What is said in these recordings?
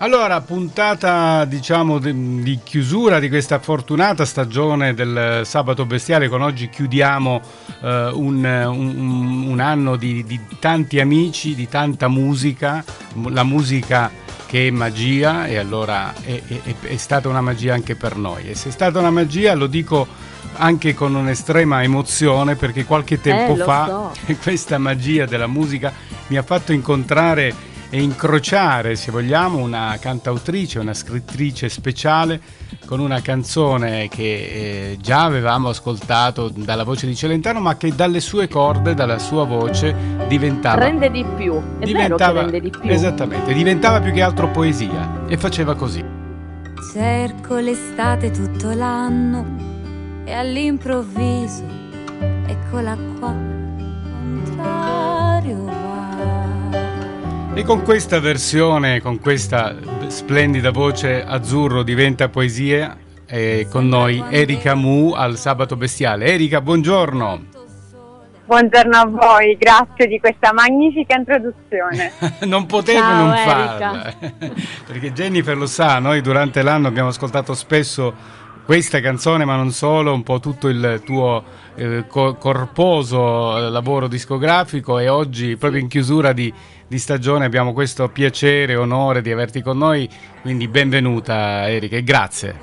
Allora, puntata diciamo di, chiusura di questa fortunata stagione del Sabato Bestiale, con oggi chiudiamo eh, un, un, un, anno di, di, tanti amici, di tanta musica, la musica che è magia e allora è, è, è stata una magia anche per noi. E se è stata una magia lo dico anche con un'estrema emozione perché qualche tempo eh, fa so. questa magia della musica mi ha fatto incontrare e incrociare, se vogliamo, una cantautrice, una scrittrice speciale con una canzone che eh, già avevamo ascoltato dalla voce di Celentano, ma che dalle sue corde, dalla sua voce diventava rende di più. È diventava, rende di più. Esattamente, diventava più che altro poesia e faceva così. Cerco l'estate tutto l'anno e all'improvviso eccola qua, contrario. E con questa versione, con questa splendida voce azzurro diventa poesia, è con noi Erika Mu al Sabato Bestiale. Erika, buongiorno. Buongiorno a voi, grazie di questa magnifica introduzione. non potevo Ciao, non Erika. farla, perché Jennifer lo sa, noi durante l'anno abbiamo ascoltato spesso questa canzone, ma non solo, un po' tutto il tuo eh, co- corposo eh, lavoro discografico e oggi, proprio in chiusura di, di stagione, abbiamo questo piacere e onore di averti con noi, quindi benvenuta Erika e grazie.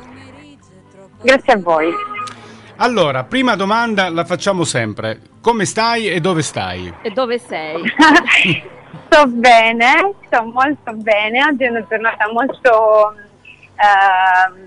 Grazie a voi. Allora, prima domanda la facciamo sempre. Come stai e dove stai? E dove sei? sto bene, sto molto bene, oggi è una giornata molto ehm,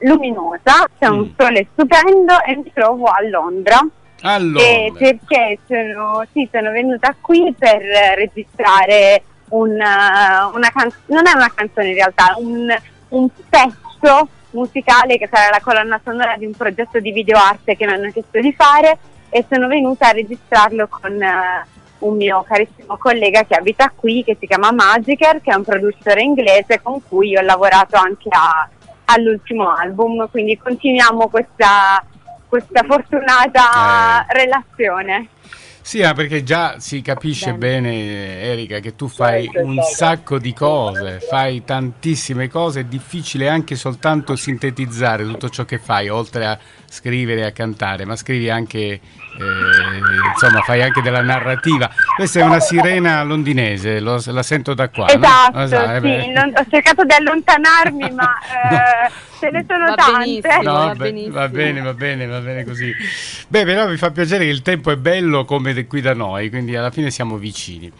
luminosa, c'è un Mm. sole stupendo e mi trovo a Londra. Allora, Eh, perché sono, sì, sono venuta qui per registrare un, eh, una canzone, non è una canzone in realtà, un, un pezzo musicale che sarà la colonna sonora di un progetto di videoarte che mi hanno chiesto di fare e sono venuta a registrarlo con eh, un mio carissimo collega che abita qui, che si chiama Magiker, che è un produttore inglese con cui ho lavorato anche a- all'ultimo album, quindi continuiamo questa, questa fortunata Eh. relazione. Sì, ah, perché già si capisce Bene. bene, Erika, che tu fai Certo, un certo. sacco di cose, fai tantissime cose, è difficile anche soltanto sintetizzare tutto ciò che fai, oltre a scrivere e a cantare, ma scrivi anche, eh, insomma, fai anche della narrativa. Questa è una sirena londinese, lo- la sento da qua. no? Esatto, eh beh. sì, non- ho cercato di allontanarmi, ma eh, ce ne sono Va tante. No, va benissimo. va bene, va bene, va bene così. Beh, però mi fa piacere che il tempo è bello come qui da noi, quindi alla fine siamo vicini.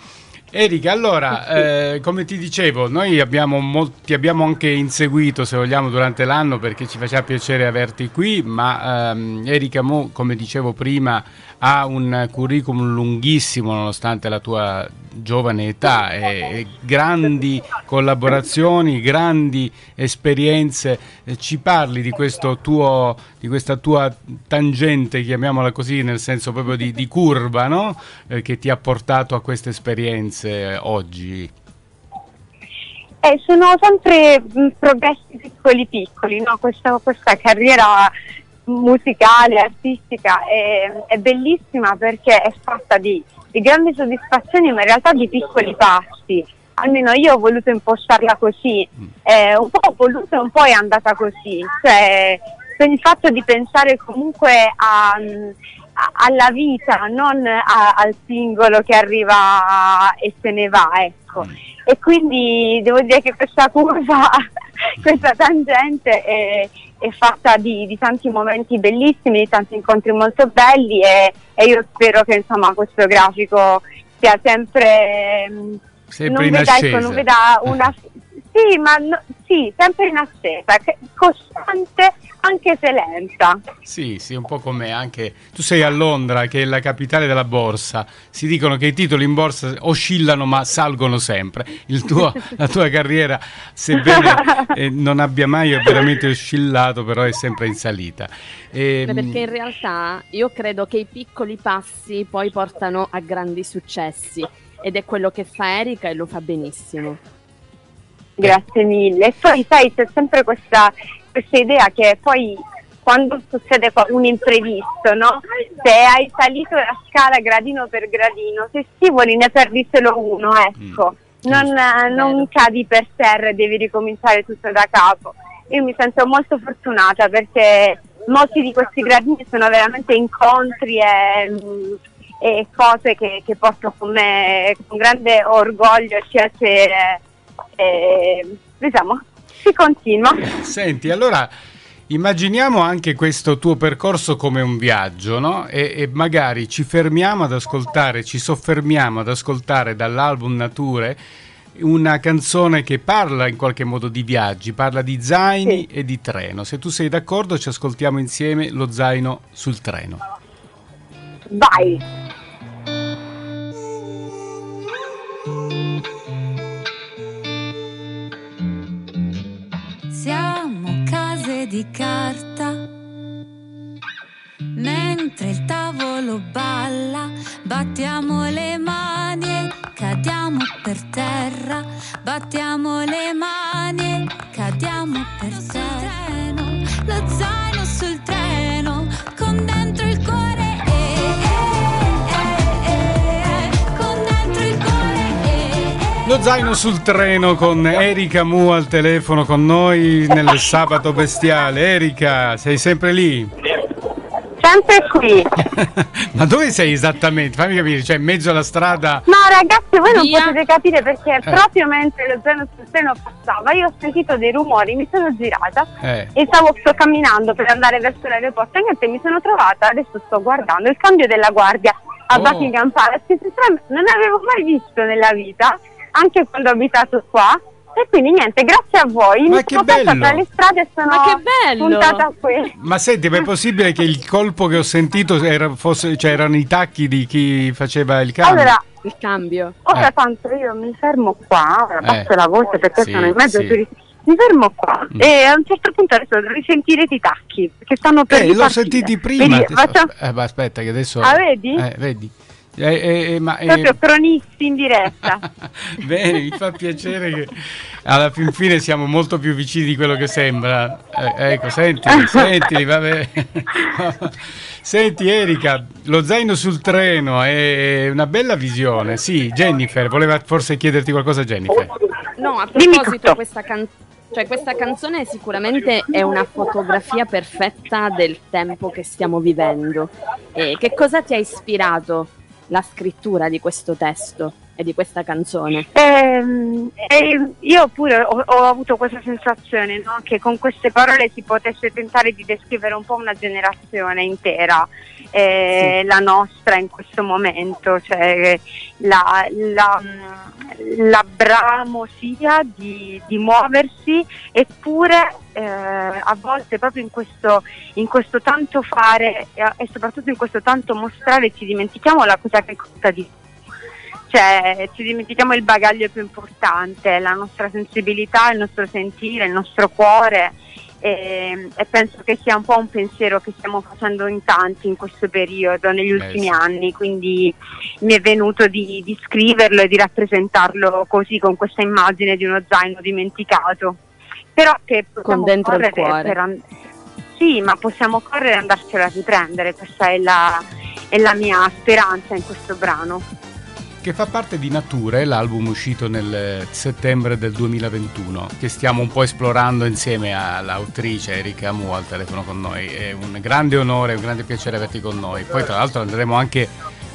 Erika, allora, eh, come ti dicevo, noi abbiamo mol- ti abbiamo anche inseguito, se vogliamo, durante l'anno perché ci faceva piacere averti qui, ma ehm, Erika Mo, come dicevo prima, ha un curriculum lunghissimo nonostante la tua giovane età e, grandi collaborazioni, grandi esperienze. Eh, ci parli di, tuo, di questa tua tangente, chiamiamola così, nel senso proprio di, di curva, no? Eh, che ti ha portato a queste esperienze oggi. Eh, sono sempre mh, progressi piccoli piccoli, no? questa, questa carriera musicale, artistica è, è bellissima perché è fatta di, di grandi soddisfazioni ma in realtà di piccoli passi. Almeno io ho voluto impostarla così, eh, un po' ho voluto e un po' è andata così. Cioè, per il fatto di pensare comunque a, a- alla vita, non a- al singolo che arriva e se ne va, ecco. E quindi devo dire che questa curva, questa tangente è, è fatta di, di tanti momenti bellissimi, di tanti incontri molto belli e, e io spero che insomma questo grafico sia sempre, mm, Sempre non veda, ecco, non veda una sì, ma no- sì, sempre in ascesa, che- costante anche se lenta. Sì, sì, un po' come anche tu sei a Londra, che è la capitale della borsa. Si dicono che i titoli in borsa oscillano ma salgono sempre. Il tuo- la tua carriera, sebbene eh, non abbia mai veramente oscillato, però è sempre in salita. E, Beh, perché in realtà io credo che i piccoli passi poi portano a grandi successi ed è quello che fa Erika e lo fa benissimo. Grazie mille. E poi sai, c'è sempre questa, questa idea che poi quando succede un imprevisto, no? Se hai salito la scala gradino per gradino, se scivoli ne perdi solo uno, ecco. non, non cadi per terra e devi ricominciare tutto da capo. Io mi sento molto fortunata perché molti di questi gradini sono veramente incontri e, e cose che, che, porto con me con grande orgoglio e piacere. E, diciamo, si continua. Senti, allora Immaginiamo anche questo tuo percorso come un viaggio, no? E, e, magari ci fermiamo ad ascoltare, ci soffermiamo ad ascoltare dall'album Nature una canzone che parla in qualche modo di viaggi, parla di zaini sì. e di treno. Se tu sei d'accordo ci ascoltiamo insieme lo zaino sul treno. Vai! Lo zaino sul treno con Erika Mu al telefono con noi nel sabato bestiale. Erika, sei sempre lì? sempre qui. Ma dove sei esattamente? Fammi capire, cioè in mezzo alla strada. No, ragazzi, voi non Via. potete capire perché eh. proprio mentre lo treno sul treno passava, io ho sentito dei rumori, mi sono girata eh. e stavo sto camminando per andare verso l'aeroporto e niente, mi sono trovata, adesso sto guardando il cambio della guardia a oh. Buckingham Palace, non avevo mai visto nella vita, anche quando ho abitato qua e quindi niente, grazie a voi. Ma Mi che bello! Tra le strade sono ma che bello! puntata qui. Ma senti, ma è possibile che il colpo che ho sentito era, fosse, cioè, erano i tacchi di chi faceva il cambio? Allora, il cambio. Ora eh. tanto io mi fermo qua, ora basso eh. la voce perché sì, sono in mezzo sì. turisti. Mi fermo qua mm. e a un certo punto adesso risentirete i tacchi perché stanno per Eh, l'ho sentiti prima. Vedi, faccio... eh, aspetta che adesso Ah, vedi? Eh, vedi. Eh, eh, eh, ma, Proprio cronisti in diretta. Bene, mi fa piacere che alla fin fine siamo molto più vicini di quello che sembra. Eh, ecco, sentili, sentili, vabbè. Senti Erika, lo zaino sul treno è una bella visione. Sì, Jennifer, voleva forse chiederti qualcosa Jennifer. No, a proposito, questa canzone cioè, questa canzone sicuramente è una fotografia perfetta del tempo che stiamo vivendo. E che cosa ti ha ispirato la scrittura di questo testo e di questa canzone? Eh, eh, io pure ho, ho, avuto questa sensazione no? che con queste parole si potesse tentare di descrivere un po' una generazione intera, eh, sì. la nostra in questo momento, cioè la, la, la bramosia di, di muoversi eppure eh, a volte proprio in questo, in questo tanto fare e, e, soprattutto in questo tanto mostrare ci dimentichiamo la cosa che conta di più. Cioè, ci dimentichiamo il bagaglio più importante, la nostra sensibilità, il nostro sentire, il nostro cuore e, e, penso che sia un po' un pensiero che stiamo facendo in tanti in questo periodo, negli ultimi sì. anni, quindi mi è venuto di, di, scriverlo e di rappresentarlo così con questa immagine di uno zaino dimenticato, però che con dentro il cuore. Per, sì, ma possiamo correre e andarcelo a riprendere, questa è la, è la mia speranza in questo brano che fa parte di Nature, l'album uscito nel settembre del 2021, che stiamo un po' esplorando insieme all'autrice Erika Mu al telefono con noi. È un grande onore, un grande piacere averti con noi. Poi tra l'altro andremo anche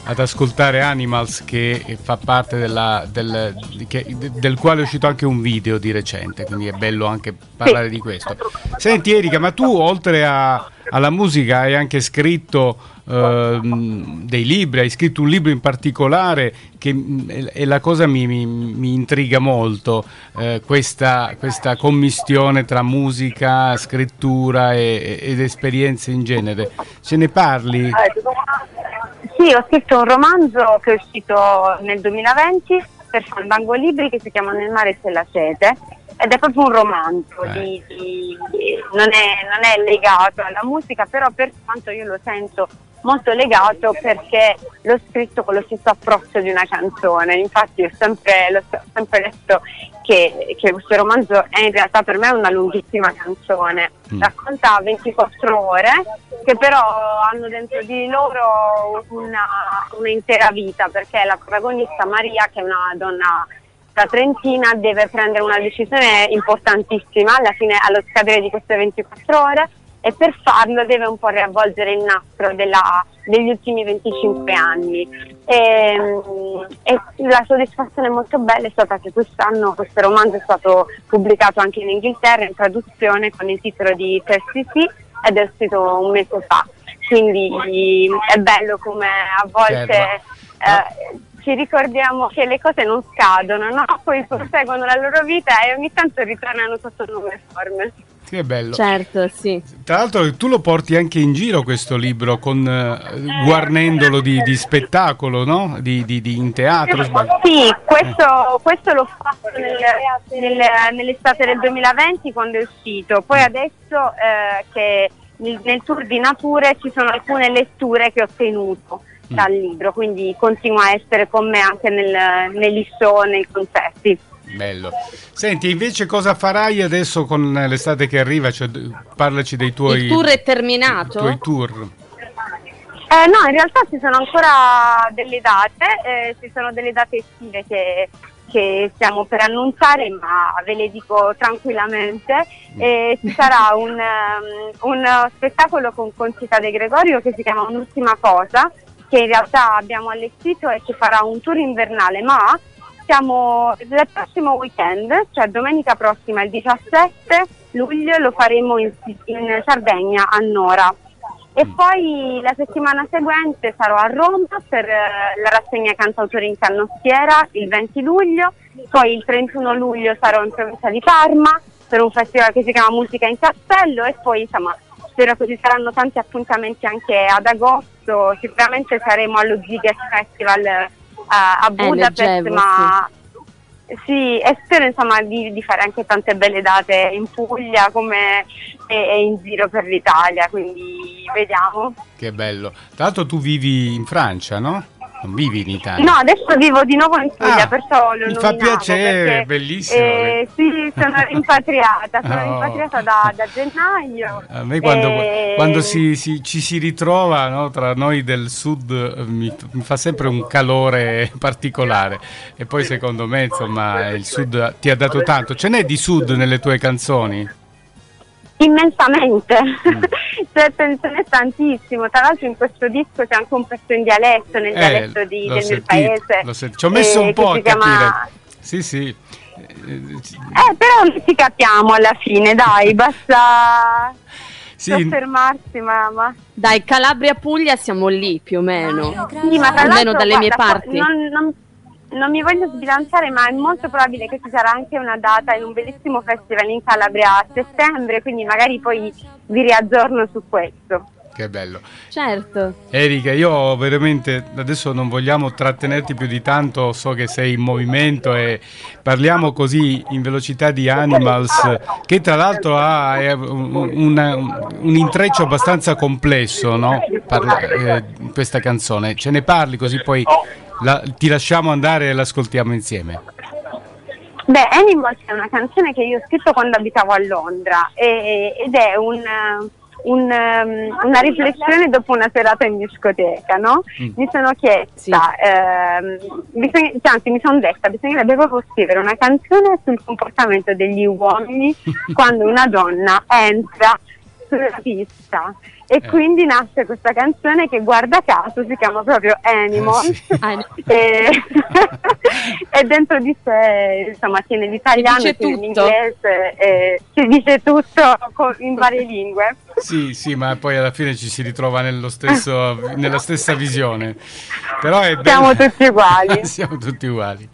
ad ascoltare Animals che fa parte della, del, che, del quale è uscito anche un video di recente, quindi è bello anche parlare di questo. Senti Erika, ma tu oltre a, alla musica hai anche scritto uh, dei libri, hai scritto un libro in particolare che è la cosa mi, mi, mi intriga molto, uh, questa, questa, commistione tra musica, scrittura e, ed esperienze in genere. Ce ne parli? Sì, ho scritto un romanzo che è uscito nel 2020 per Fandango Libri che si chiama Nel mare c'è la sete ed è proprio un romanzo, eh. di, di, non, è, non, è, legato alla musica, però per quanto io lo sento molto legato perché l'ho scritto con lo stesso approccio di una canzone, infatti ho sempre, ho sempre detto che, che, questo romanzo è in realtà per me una lunghissima canzone, mm. racconta 24 ore che però hanno dentro di loro una, un'intera vita perché la protagonista Maria che è una donna la Trentina deve prendere una decisione importantissima alla fine, allo scadere di queste 24 ore e per farlo deve un po' riavvolgere il nastro della, degli ultimi 25 anni. E, e, la soddisfazione molto bella è stata che quest'anno questo romanzo è stato pubblicato anche in Inghilterra in traduzione con il titolo di Thirsty Sea ed è uscito un mese fa. Quindi è bello come a volte... Eh, ci ricordiamo che le cose non scadono, no? poi proseguono la loro vita e ogni tanto ritornano sotto nuove forme. Che bello. Certo, sì. Tra l'altro tu lo porti anche in giro questo libro, con, uh, guarnendolo di, di, spettacolo, no? Di, di, di in teatro. Sì, questo, questo l'ho fatto nel, nel, nell'estate del 2020 quando è uscito. Poi mm. adesso eh, che nel, nel tour di Nature ci sono alcune letture che ho tenuto mm. dal libro, quindi continua a essere con me anche nel, negli show, nei concerti. Bello. Senti, invece cosa farai adesso con l'estate che arriva? Cioè, parlaci dei tuoi... Il tour è terminato? tuoi tour. Eh, no, in realtà ci sono ancora delle date, eh, ci sono delle date estive che, che, stiamo per annunciare, ma ve le dico tranquillamente. Eh, ci sarà un, um, un spettacolo con Concita De Gregorio che si chiama Un'ultima cosa, che in realtà abbiamo allestito e che farà un tour invernale, ma siamo nel prossimo weekend, cioè domenica prossima, il 17 luglio, lo faremo in, in Sardegna, a Nora. E mm. poi la settimana seguente sarò a Roma per eh, la rassegna cantautori in canottiera il 20 luglio, poi il 31 luglio sarò in provincia di Parma per un festival che si chiama Musica in Castello e poi insomma spero che ci saranno tanti appuntamenti anche ad agosto, sicuramente saremo allo Ziget Festival a, a eh, Budapest, leggevo, ma sì. sì. e spero insomma di, di, fare anche tante belle date in Puglia come e, e in giro per l'Italia, quindi vediamo. Che bello. Tra l'altro tu vivi in Francia, no? Non vivi in Italia? No, adesso vivo di nuovo in Puglia, ah, perciò lo Mi fa piacere, perché, bellissimo. Eh, sì, sono rimpatriata, sono oh. rimpatriata da, da, gennaio. A me quando, e... quando si, si, ci si ritrova no, tra noi del sud mi, mi, fa sempre un calore particolare e poi secondo me insomma il sud ti ha dato tanto. Ce n'è di sud nelle tue canzoni? Immensamente, mm. cioè, ce n'è tantissimo, tra l'altro in questo disco c'è anche un pezzo in dialetto, nel eh, dialetto di, del sentito, mio paese. Ci ho messo eh, un po' a capire. Chiama... Sì, sì. Eh, però ci capiamo alla fine, dai, basta sì. soffermarsi, mamma. Dai, Calabria Puglia siamo lì più o meno. Sì, ma almeno dalle guarda, mie parti. Non, non, non mi voglio sbilanciare, ma è molto probabile che ci sarà anche una data in un bellissimo festival in Calabria a settembre, quindi magari poi vi riaggiorno su questo. Che bello. Certo. Erika, io veramente adesso non vogliamo trattenerti più di tanto, so che sei in movimento e parliamo così in velocità di Animals, che tra l'altro ha un, un, un intreccio abbastanza complesso, no? Parla, eh, questa canzone. Ce ne parli così poi la, ti lasciamo andare e l'ascoltiamo insieme. Beh, Animals è una canzone che io ho scritto quando abitavo a Londra e, ed è un, un, um, una riflessione dopo una serata in discoteca, no? Mm. Mi sono chiesta, sì. eh, bisogna, cioè, anzi mi sono detta, bisognerebbe proprio scrivere una canzone sul comportamento degli uomini quando una donna entra sulla pista e eh. quindi nasce questa canzone che guarda caso si chiama proprio Animals eh, sì. e, e, dentro di sé insomma tiene l'italiano, tiene l'inglese e si dice tutto in varie lingue. Sì, sì, ma poi alla fine ci si ritrova stesso, nella stessa visione. Però è Siamo tutti uguali. Siamo tutti uguali.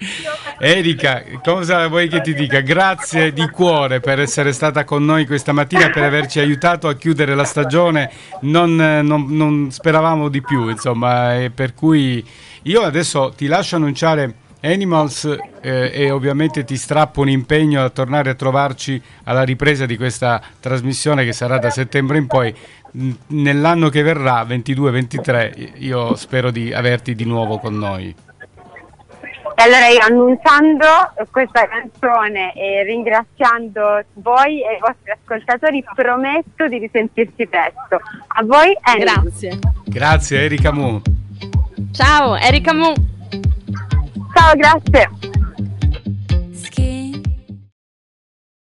Erika, cosa vuoi che ti dica? Grazie di cuore per essere stata con noi questa mattina, per averci aiutato a chiudere la stagione non, non, non speravamo di più, insomma, e per cui io adesso ti lascio annunciare Animals eh, e ovviamente ti strappo un impegno a tornare a trovarci alla ripresa di questa trasmissione che sarà da settembre in poi. Nell'anno che verrà, 22-23, io spero di averti di nuovo con noi. E allora io annunciando questa canzone e ringraziando voi e i vostri ascoltatori prometto di risentirci presto. A voi Erika. Grazie. Grazie Erika Mu. Ciao Erika Mu. Ciao, grazie.